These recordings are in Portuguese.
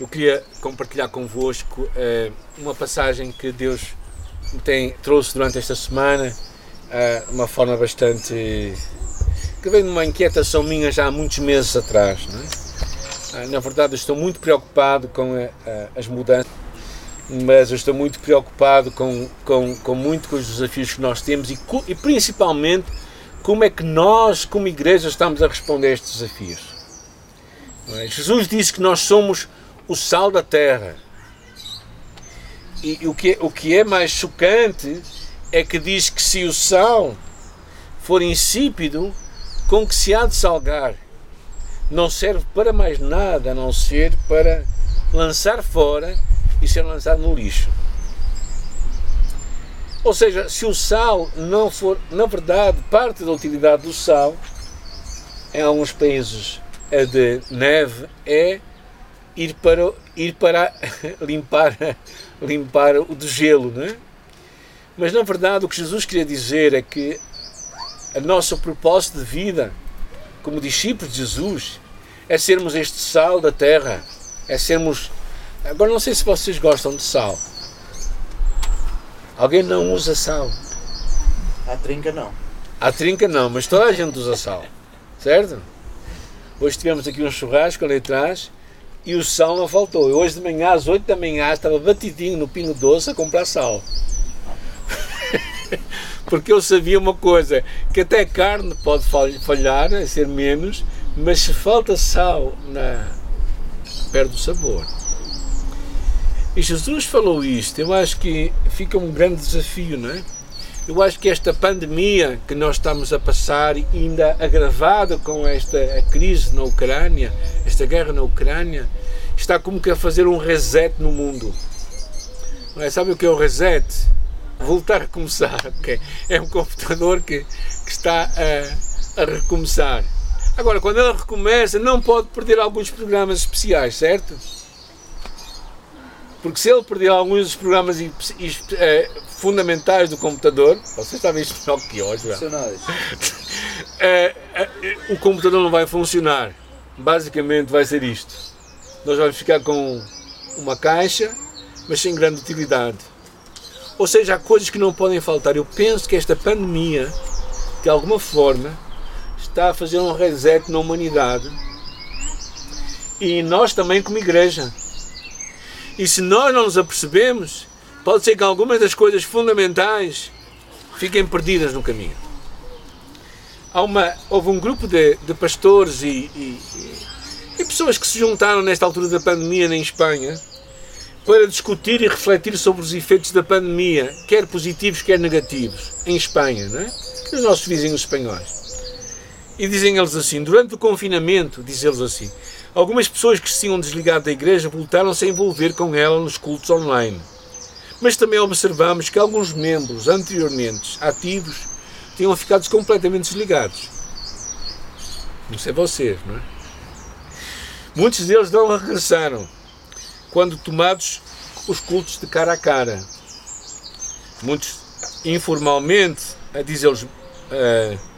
eu queria compartilhar convosco uh, uma passagem que Deus me tem, trouxe durante esta semana, uh, uma forma bastante. que vem de uma inquietação minha já há muitos meses atrás. É? Uh, na verdade, eu estou muito preocupado com as mudanças, mas eu estou muito preocupado com, com, com muitos dos desafios que nós temos e, e principalmente como é que nós, como igreja, estamos a responder a estes desafios. É? Jesus disse que nós somos o sal da terra. E o que, o que é mais chocante é que diz que se o sal for insípido, com que se há de salgar? Não serve para mais nada a não ser para lançar fora e ser lançado no lixo. Ou seja, se o sal não for, na verdade, parte da utilidade do sal, em alguns países de neve é ir para, ir para limpar, limpar o do gelo, não é? Mas na verdade o que Jesus queria dizer é que a nosso propósito de vida, como discípulos de Jesus, é sermos este sal da terra, é sermos. Agora não sei se vocês gostam de sal. Alguém não usa sal? A trinca não. A trinca não, mas toda a gente usa sal, certo? Hoje tivemos aqui um churrasco ali atrás e o sal não faltou. Eu hoje de manhã, às 8 da manhã, estava batidinho no Pino Doce a comprar sal. Porque eu sabia uma coisa, que até carne pode falhar, ser menos, mas se falta sal, na, perde o sabor. E Jesus falou isto, eu acho que fica um grande desafio, não é? Eu acho que esta pandemia que nós estamos a passar, ainda agravada com esta crise na Ucrânia, esta guerra na Ucrânia, está como que a fazer um reset no mundo. Não é? Sabe o que é o reset? Voltar a começar. Okay? É um computador que, que está a, a recomeçar. Agora, quando ele recomeça, não pode perder alguns programas especiais, certo? Porque se ele perder alguns dos programas é, fundamentais do computador, vocês ver isto melhor que hoje, é, é, o computador não vai funcionar. Basicamente vai ser isto. Nós vamos ficar com uma caixa, mas sem grande utilidade. Ou seja, há coisas que não podem faltar. Eu penso que esta pandemia, de alguma forma, está a fazer um reset na humanidade e nós também como igreja. E se nós não nos apercebemos, pode ser que algumas das coisas fundamentais fiquem perdidas no caminho. Uma, houve um grupo de, de pastores e, e, e pessoas que se juntaram nesta altura da pandemia na Espanha para discutir e refletir sobre os efeitos da pandemia, quer positivos, quer negativos, em Espanha, não é? Os nossos vizinhos espanhóis. E dizem eles assim: durante o confinamento, diz eles assim, Algumas pessoas que se tinham desligado da igreja voltaram-se a envolver com ela nos cultos online. Mas também observamos que alguns membros anteriormente ativos tinham ficado completamente desligados. Não sei vocês, não é? Muitos deles não regressaram quando tomados os cultos de cara a cara. Muitos informalmente, diz eles, uh,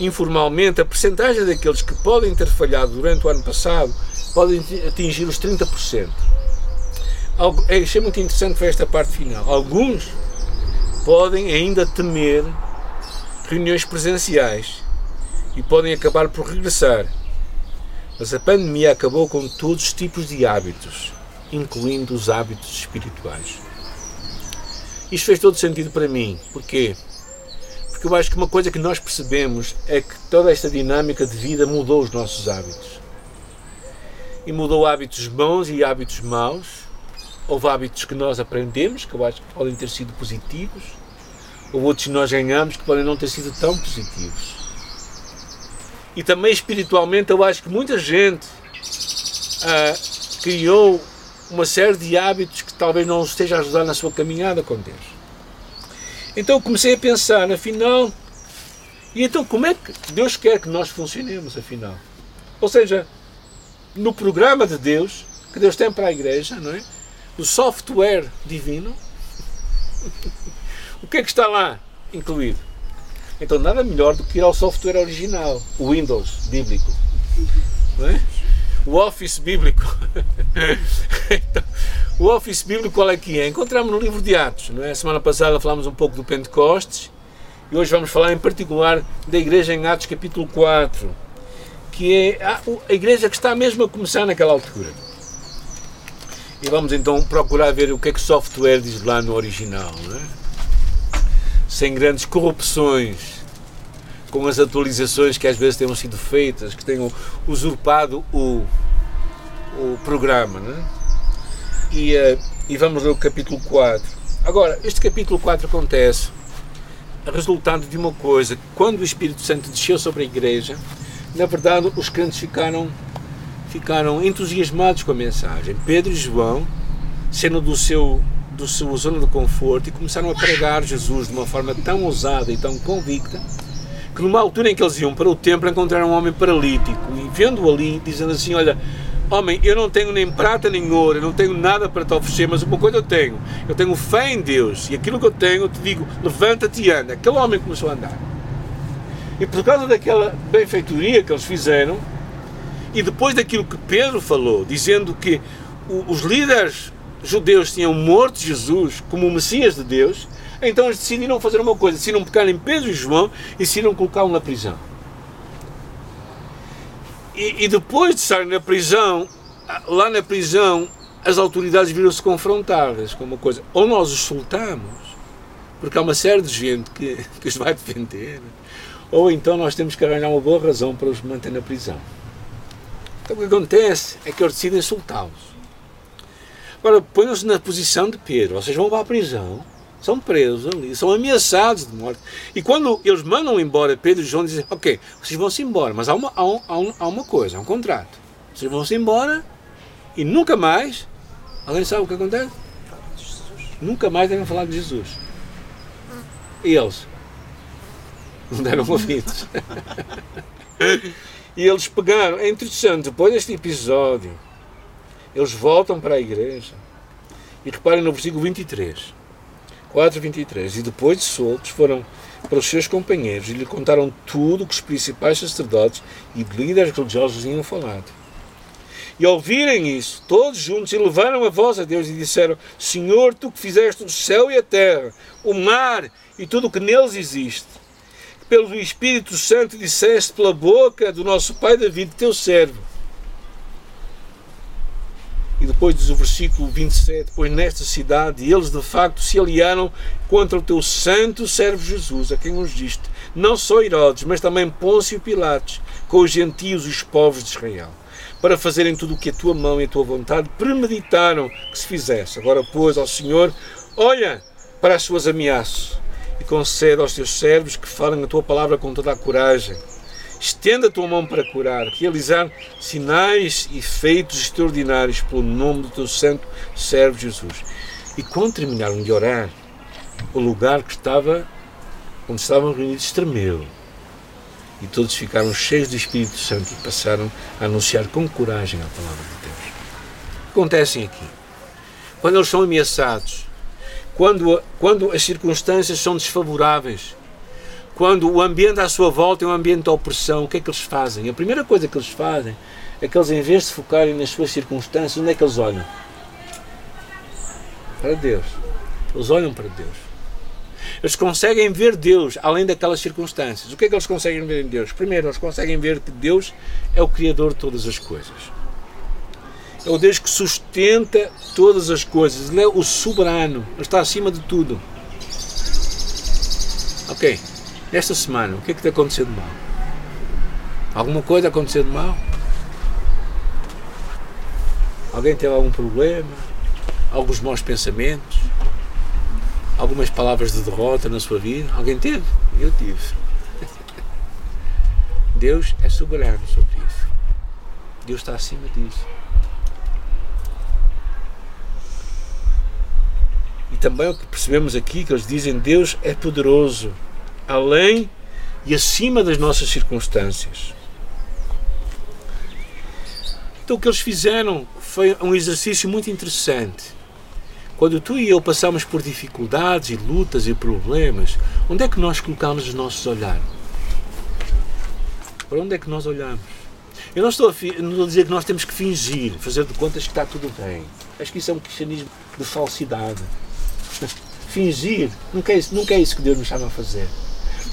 informalmente, a percentagem daqueles que podem ter falhado durante o ano passado podem atingir os 30%. Algo, é, achei muito interessante foi esta parte final. Alguns podem ainda temer reuniões presenciais e podem acabar por regressar. Mas a pandemia acabou com todos os tipos de hábitos, incluindo os hábitos espirituais. Isto fez todo sentido para mim. Porquê? Porque eu acho que uma coisa que nós percebemos é que toda esta dinâmica de vida mudou os nossos hábitos. E mudou hábitos bons e hábitos maus. Houve hábitos que nós aprendemos, que eu acho que podem ter sido positivos. Houve outros que nós ganhamos que podem não ter sido tão positivos. E também espiritualmente eu acho que muita gente ah, criou uma série de hábitos que talvez não esteja a ajudar na sua caminhada com Deus. Então comecei a pensar, afinal, e então como é que Deus quer que nós funcionemos, afinal? Ou seja, no programa de Deus, que Deus tem para a igreja, não é? O software divino, o que é que está lá incluído? Então nada melhor do que ir ao software original, o Windows bíblico. Não é? o office bíblico. então, o office bíblico qual é que é? Encontramos no livro de Atos, não é? Semana passada falámos um pouco do Pentecostes e hoje vamos falar em particular da igreja em Atos capítulo 4, que é a, a igreja que está mesmo a começar naquela altura. E vamos então procurar ver o que é que o software diz lá no original, não é? sem grandes corrupções com as atualizações que às vezes tenham sido feitas, que tenham usurpado o, o programa. Né? E, uh, e vamos ler o capítulo 4. Agora, este capítulo 4 acontece resultado de uma coisa. Quando o Espírito Santo desceu sobre a igreja, na verdade os crentes ficaram, ficaram entusiasmados com a mensagem. Pedro e João, sendo do seu, do seu zona de conforto, e começaram a pregar Jesus de uma forma tão ousada e tão convicta que numa altura em que eles iam para o templo encontraram um homem paralítico e vendo-o ali, dizendo assim, olha, homem, eu não tenho nem prata nem ouro, eu não tenho nada para te oferecer, mas uma coisa eu tenho, eu tenho fé em Deus e aquilo que eu tenho, eu te digo, levanta-te e anda. Aquele homem começou a andar. E por causa daquela benfeitoria que eles fizeram, e depois daquilo que Pedro falou, dizendo que os líderes judeus tinham morto Jesus como o Messias de Deus, então eles decidiram fazer uma coisa: decidiram pegar em Pedro e João e decidiram colocá-lo na prisão. E, e, depois de estar na prisão, lá na prisão, as autoridades viram-se confrontadas com uma coisa: ou nós os soltamos, porque há uma série de gente que, que os vai defender, ou então nós temos que arranjar uma boa razão para os manter na prisão. Então o que acontece é que eles decidem soltá-los. Agora, põem-se na posição de Pedro, vocês vão para a prisão são presos ali, são ameaçados de morte. E quando eles mandam embora Pedro e João, dizem: Ok, vocês vão-se embora, mas há uma, há, um, há, um, uma coisa, há um contrato. Vocês vão-se embora e nunca mais. Alguém sabe o que acontece? Nunca mais devem falar de Jesus. E eles? Não deram ouvidos. e eles pegaram. É interessante, depois deste episódio, eles voltam para a igreja. E reparem no versículo 23. 4.23 E depois de soltos foram para os seus companheiros e lhe contaram tudo o que os principais sacerdotes e líderes religiosos tinham falado. E ao ouvirem isso, todos juntos elevaram a voz a Deus e disseram: Senhor, tu que fizeste o céu e a terra, o mar e tudo o que neles existe, que pelo Espírito Santo disseste pela boca do nosso pai David, teu servo e depois diz o versículo 27, pois nesta cidade eles de facto se aliaram contra o teu santo servo Jesus, a quem nos diste, não só Herodes, mas também Pôncio Pilatos, com os gentios e os povos de Israel, para fazerem tudo o que a tua mão e a tua vontade premeditaram que se fizesse. Agora, pois, ao Senhor, olha para as suas ameaças e concede aos teus servos que falem a tua palavra com toda a coragem Estenda a tua mão para curar, realizar sinais e feitos extraordinários pelo nome do teu santo servo Jesus. E quando terminaram de orar, o lugar que estava, onde estavam reunidos, tremeu. E todos ficaram cheios do Espírito Santo e passaram a anunciar com coragem a palavra de Deus. Acontecem aqui. Quando eles são ameaçados, quando, quando as circunstâncias são desfavoráveis, quando o ambiente à sua volta é um ambiente de opressão, o que é que eles fazem? A primeira coisa que eles fazem é que eles, em vez de se focarem nas suas circunstâncias, onde é que eles olham? Para Deus. Eles olham para Deus. Eles conseguem ver Deus além daquelas circunstâncias. O que é que eles conseguem ver em Deus? Primeiro, eles conseguem ver que Deus é o Criador de todas as coisas. É o Deus que sustenta todas as coisas. Ele é o soberano. Ele está acima de tudo. Ok. Esta semana, o que é que te aconteceu de mal? Alguma coisa aconteceu de mal? Alguém teve algum problema? Alguns maus pensamentos? Algumas palavras de derrota na sua vida? Alguém teve? Eu tive. Deus é soberano sobre isso. Deus está acima disso. E também o que percebemos aqui, que eles dizem Deus é poderoso além e acima das nossas circunstâncias. Então o que eles fizeram foi um exercício muito interessante. Quando tu e eu passamos por dificuldades e lutas e problemas, onde é que nós colocamos os nossos olhares? Para onde é que nós olhamos? Eu não estou, a, não estou a dizer que nós temos que fingir, fazer de contas que está tudo bem. Acho que isso é um cristianismo de falsidade. Fingir, nunca é, isso, nunca é isso que Deus nos chama a fazer.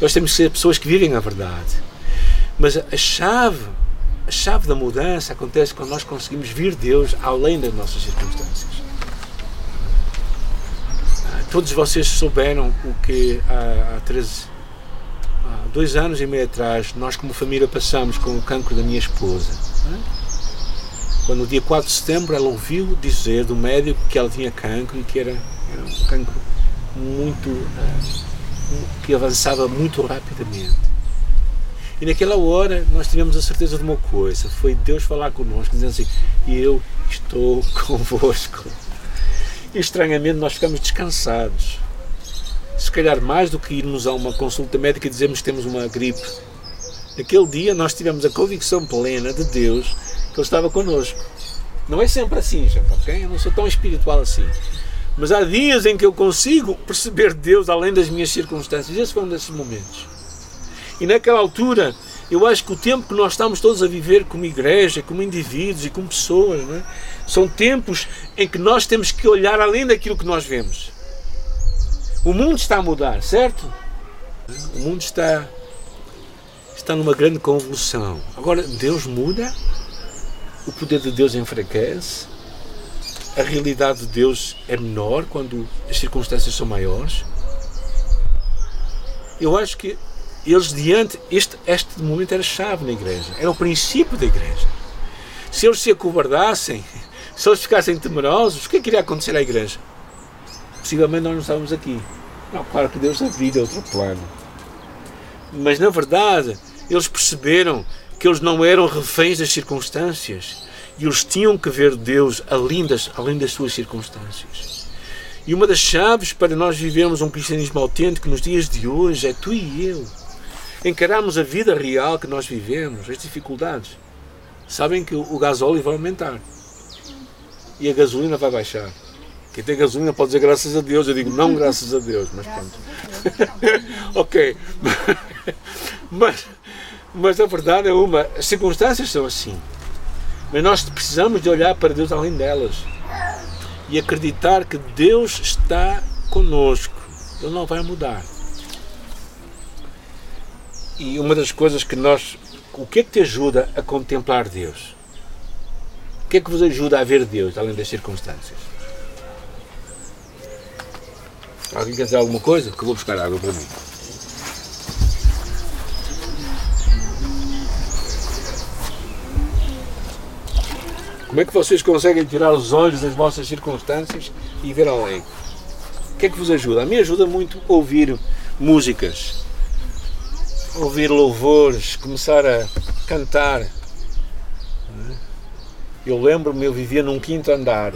Nós temos que ser pessoas que vivem a verdade. Mas a chave, a chave da mudança acontece quando nós conseguimos vir Deus além das nossas circunstâncias. Todos vocês souberam o que há, há 13, há dois anos e meio atrás, nós como família passamos com o cancro da minha esposa. Quando no dia 4 de setembro ela ouviu dizer do médico que ela tinha cancro e que era, era um cancro muito uh, que avançava muito rapidamente. E naquela hora nós tivemos a certeza de uma coisa, foi Deus falar connosco, dizendo assim, eu estou convosco. E estranhamente nós ficamos descansados. Se calhar mais do que irmos a uma consulta médica e dizermos que temos uma gripe. Naquele dia nós tivemos a convicção plena de Deus que Ele estava connosco. Não é sempre assim, gente, ok? Eu não sou tão espiritual assim. Mas há dias em que eu consigo perceber Deus além das minhas circunstâncias. Esse foi um desses momentos. E naquela altura, eu acho que o tempo que nós estamos todos a viver como igreja, como indivíduos e como pessoas, é? são tempos em que nós temos que olhar além daquilo que nós vemos. O mundo está a mudar, certo? O mundo está está numa grande convulsão. Agora Deus muda, o poder de Deus enfraquece, a realidade de Deus é menor quando as circunstâncias são maiores. Eu acho que eles diante, este, este momento era chave na igreja, era o princípio da igreja. Se eles se acobardassem, se eles ficassem temerosos, o que é que iria acontecer à igreja? Possivelmente nós não estávamos aqui. Não, claro que Deus vida é outro plano. Mas na verdade, eles perceberam que eles não eram reféns das circunstâncias e eles tinham que ver Deus além das, além das suas circunstâncias. E uma das chaves para nós vivermos um cristianismo autêntico nos dias de hoje é tu e eu encararmos a vida real que nós vivemos, as dificuldades, sabem que o gasóleo vai aumentar e a gasolina vai baixar. Quem tem gasolina pode dizer graças a Deus, eu digo não graças a Deus, mas pronto. ok. mas, mas a verdade é uma, as circunstâncias são assim. Mas nós precisamos de olhar para Deus além delas e acreditar que Deus está conosco. Ele não vai mudar. E uma das coisas que nós. O que é que te ajuda a contemplar Deus? O que é que vos ajuda a ver Deus, além das circunstâncias? Alguém quer dizer alguma coisa? Que eu vou buscar água para mim. Como é que vocês conseguem tirar os olhos das vossas circunstâncias e ver além? O que é que vos ajuda? A mim ajuda muito ouvir músicas ouvir louvores, começar a cantar. Eu lembro-me, eu vivia num quinto andar,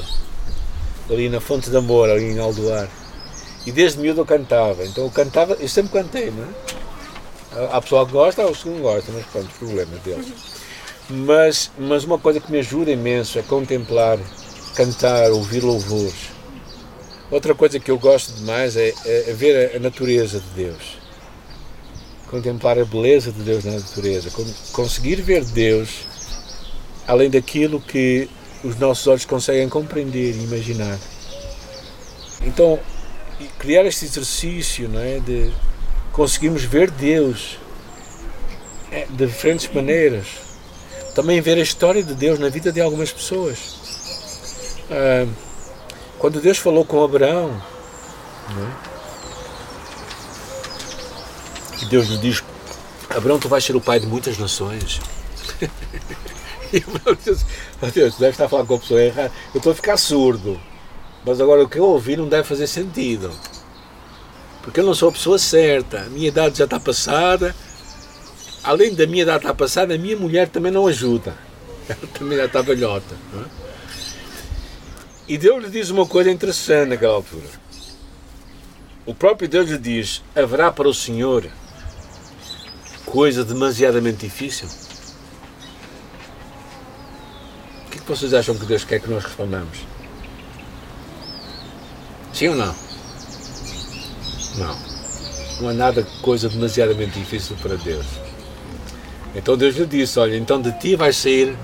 ali na Fonte de Amor, ali em Aldoar. E desde miúdo eu cantava. Então eu cantava, eu sempre cantei, não é? Há pessoal que gosta, há outros que não gostam, mas pronto, os problemas deles. Mas, mas uma coisa que me ajuda imenso é contemplar, cantar, ouvir louvores. Outra coisa que eu gosto demais é, é ver a natureza de Deus contemplar a beleza de Deus na natureza, conseguir ver Deus além daquilo que os nossos olhos conseguem compreender e imaginar. Então, criar este exercício não é, de conseguirmos ver Deus é, de diferentes maneiras. Também ver a história de Deus na vida de algumas pessoas. Ah, quando Deus falou com Abraão, é? que Deus lhe diz: Abraão, tu vais ser o pai de muitas nações. e Abraão diz: oh Deus, tu deve estar a falar com a pessoa errada. Eu estou a ficar surdo. Mas agora o que eu ouvi não deve fazer sentido. Porque eu não sou a pessoa certa. A minha idade já está passada. Além da minha estar passada, a minha mulher também não ajuda. Ela também já está velhota. É? E Deus lhe diz uma coisa interessante naquela altura. O próprio Deus lhe diz: haverá para o Senhor coisa demasiadamente difícil? O que, é que vocês acham que Deus quer que nós respondamos? Sim ou não? Não. Não há nada coisa demasiadamente difícil para Deus. Então Deus lhe disse: Olha, então de ti vai sair,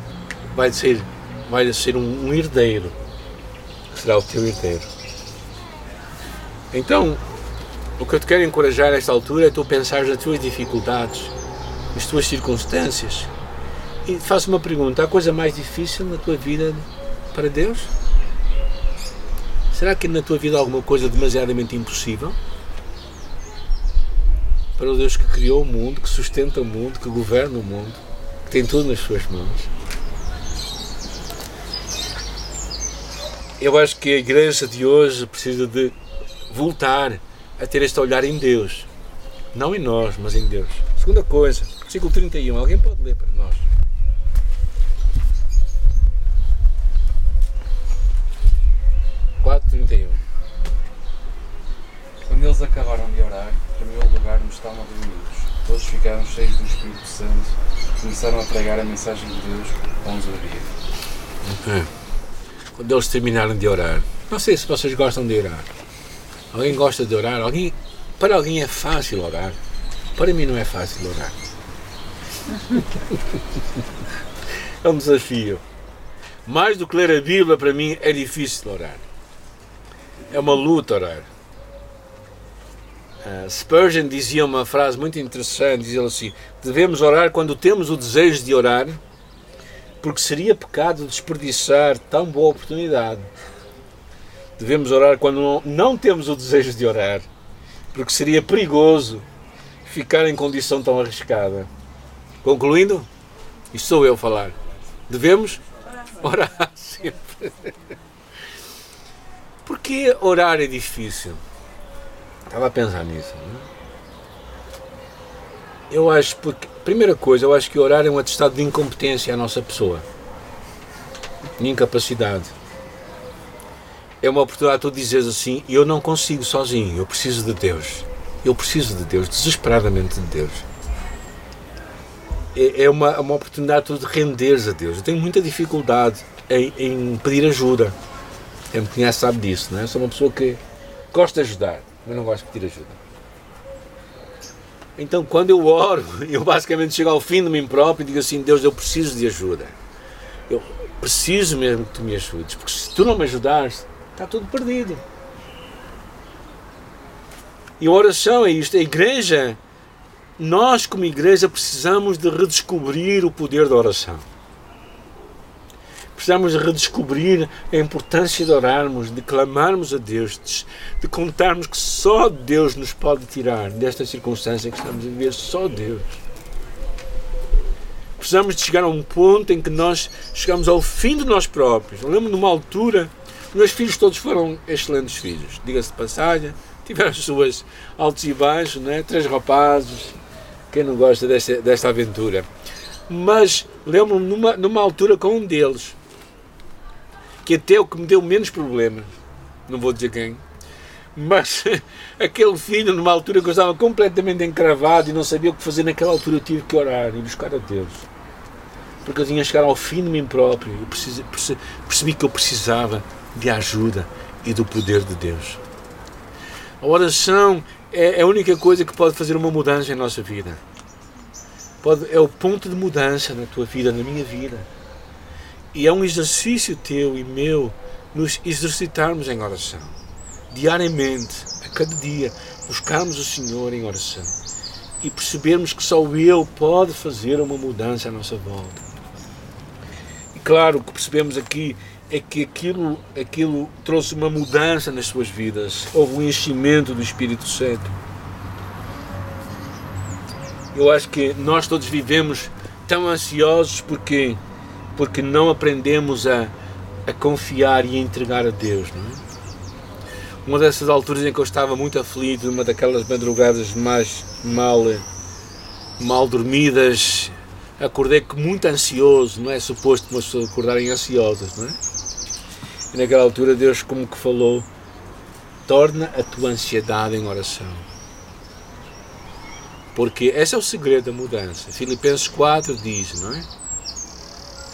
vai ser, vai ser um, um herdeiro, será o teu herdeiro. Então, o que eu te quero encorajar nesta altura é tu pensar nas tuas dificuldades, nas tuas circunstâncias. E faço uma pergunta: há coisa mais difícil na tua vida para Deus? Será que na tua vida há alguma coisa demasiadamente impossível? Para o Deus que criou o mundo, que sustenta o mundo, que governa o mundo, que tem tudo nas suas mãos. Eu acho que a igreja de hoje precisa de voltar a ter este olhar em Deus. Não em nós, mas em Deus. Segunda coisa, versículo 31. Alguém pode ler para nós? Quando eles acabaram de orar, estavam reunidos. Todos ficaram cheios do Espírito Santo e começaram a pregar a mensagem de Deus a uns ouvia. Quando eles terminaram de orar, não sei se vocês gostam de orar. Alguém gosta de orar? Alguém, para alguém é fácil orar. Para mim não é fácil orar. é um desafio. Mais do que ler a Bíblia, para mim é difícil orar. É uma luta orar. Uh, Spurgeon dizia uma frase muito interessante, dizia assim, devemos orar quando temos o desejo de orar, porque seria pecado desperdiçar tão boa oportunidade. Devemos orar quando não temos o desejo de orar, porque seria perigoso ficar em condição tão arriscada. Concluindo, isto sou eu a falar. Devemos orar sempre. Porque orar é difícil? Estava a pensar nisso. Não é? Eu acho, porque, primeira coisa, eu acho que orar é um atestado de incompetência à nossa pessoa, de incapacidade é uma oportunidade tu dizeres assim: eu não consigo sozinho, eu preciso de Deus. Eu preciso de Deus, desesperadamente de Deus. É, é uma, uma oportunidade tu de renderes a Deus. Eu tenho muita dificuldade em, em pedir ajuda. Quem me conhece sabe disso, não é? Sou uma pessoa que gosta de ajudar, mas não gosto de pedir ajuda. Então, quando eu oro, eu basicamente chego ao fim de mim próprio e digo assim: Deus, eu preciso de ajuda. Eu preciso mesmo que tu me ajudes, porque se tu não me ajudares, Está tudo perdido. E a oração é isto. A igreja, nós como igreja precisamos de redescobrir o poder da oração. Precisamos de redescobrir a importância de orarmos, de clamarmos a Deus, de, de contarmos que só Deus nos pode tirar desta circunstância que estamos a viver, só Deus. Precisamos de chegar a um ponto em que nós chegamos ao fim de nós próprios. Eu lembro de uma altura meus filhos todos foram excelentes filhos, diga-se de passagem, tiveram as suas altos e baixos, né? três rapazes, quem não gosta desta, desta aventura. Mas lembro-me numa, numa altura com um deles, que até o que me deu menos problemas, não vou dizer quem, mas aquele filho, numa altura que eu estava completamente encravado e não sabia o que fazer naquela altura, eu tive que orar e buscar a Deus. Porque eu tinha chegado ao fim de mim próprio e percebi que eu precisava de ajuda e do poder de Deus. A oração é a única coisa que pode fazer uma mudança em nossa vida. Pode, é o ponto de mudança na tua vida, na minha vida. E é um exercício teu e meu nos exercitarmos em oração. Diariamente, a cada dia, buscarmos o Senhor em oração. E percebermos que só Ele pode fazer uma mudança à nossa volta. E claro que percebemos aqui é que aquilo, aquilo trouxe uma mudança nas suas vidas. Houve um enchimento do Espírito Santo. Eu acho que nós todos vivemos tão ansiosos porque, porque não aprendemos a, a confiar e a entregar a Deus. É? Uma dessas alturas em que eu estava muito aflito, uma daquelas madrugadas mais mal, mal dormidas, acordei muito ansioso, não é suposto uma pessoa acordarem ansiosas, não é? E naquela altura Deus como que falou, torna a tua ansiedade em oração. Porque esse é o segredo da mudança. Filipenses 4 diz, não é?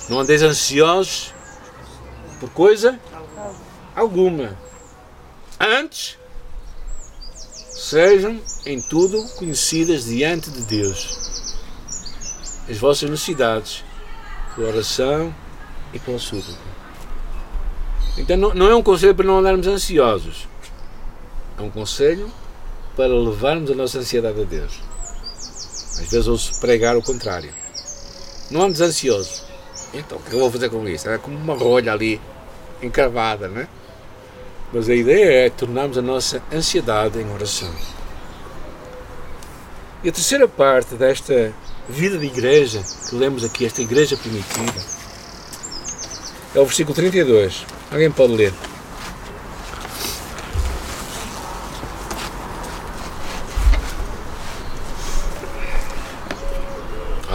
Não andeis ansiosos por coisa alguma. Antes, sejam em tudo conhecidas diante de Deus. as vossas necessidades pela oração e súplica. Então não, não é um conselho para não andarmos ansiosos. É um conselho para levarmos a nossa ansiedade a Deus. Às vezes ouço pregar o contrário. Não andes ansioso. Então, o que eu vou fazer com isso? É como uma rolha ali encravada, né? Mas a ideia é tornarmos a nossa ansiedade em oração. E a terceira parte desta vida de igreja que lemos aqui, esta igreja primitiva, é o versículo 32. Alguém pode ler?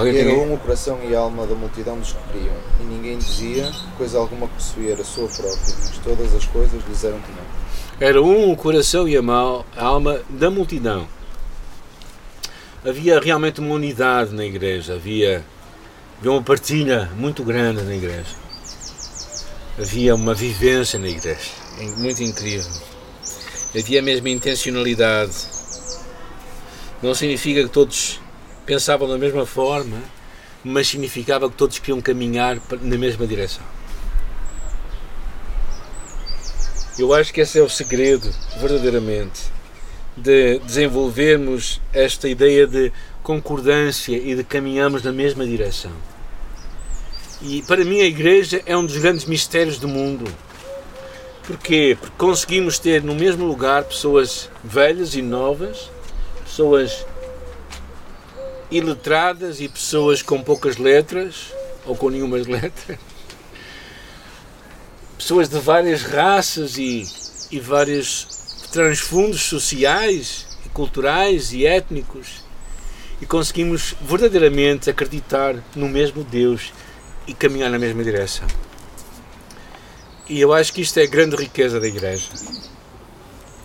Alguém Era uma operação e alma da multidão dos que criam, e ninguém dizia coisa alguma que possuía a sua própria, mas todas as coisas lhes eram comuns. Era um o coração e a alma da multidão. Havia realmente uma unidade na igreja, havia, havia uma partilha muito grande na igreja. Havia uma vivência na igreja, muito incrível. Havia a mesma intencionalidade. Não significa que todos pensavam da mesma forma, mas significava que todos queriam caminhar na mesma direção. Eu acho que esse é o segredo, verdadeiramente, de desenvolvermos esta ideia de concordância e de caminharmos na mesma direção. E para mim a Igreja é um dos grandes mistérios do mundo. Porquê? Porque conseguimos ter no mesmo lugar pessoas velhas e novas, pessoas iletradas e pessoas com poucas letras ou com nenhumas letras, pessoas de várias raças e, e vários transfundos sociais e culturais e étnicos e conseguimos verdadeiramente acreditar no mesmo Deus e caminhar na mesma direção. E eu acho que isto é a grande riqueza da Igreja.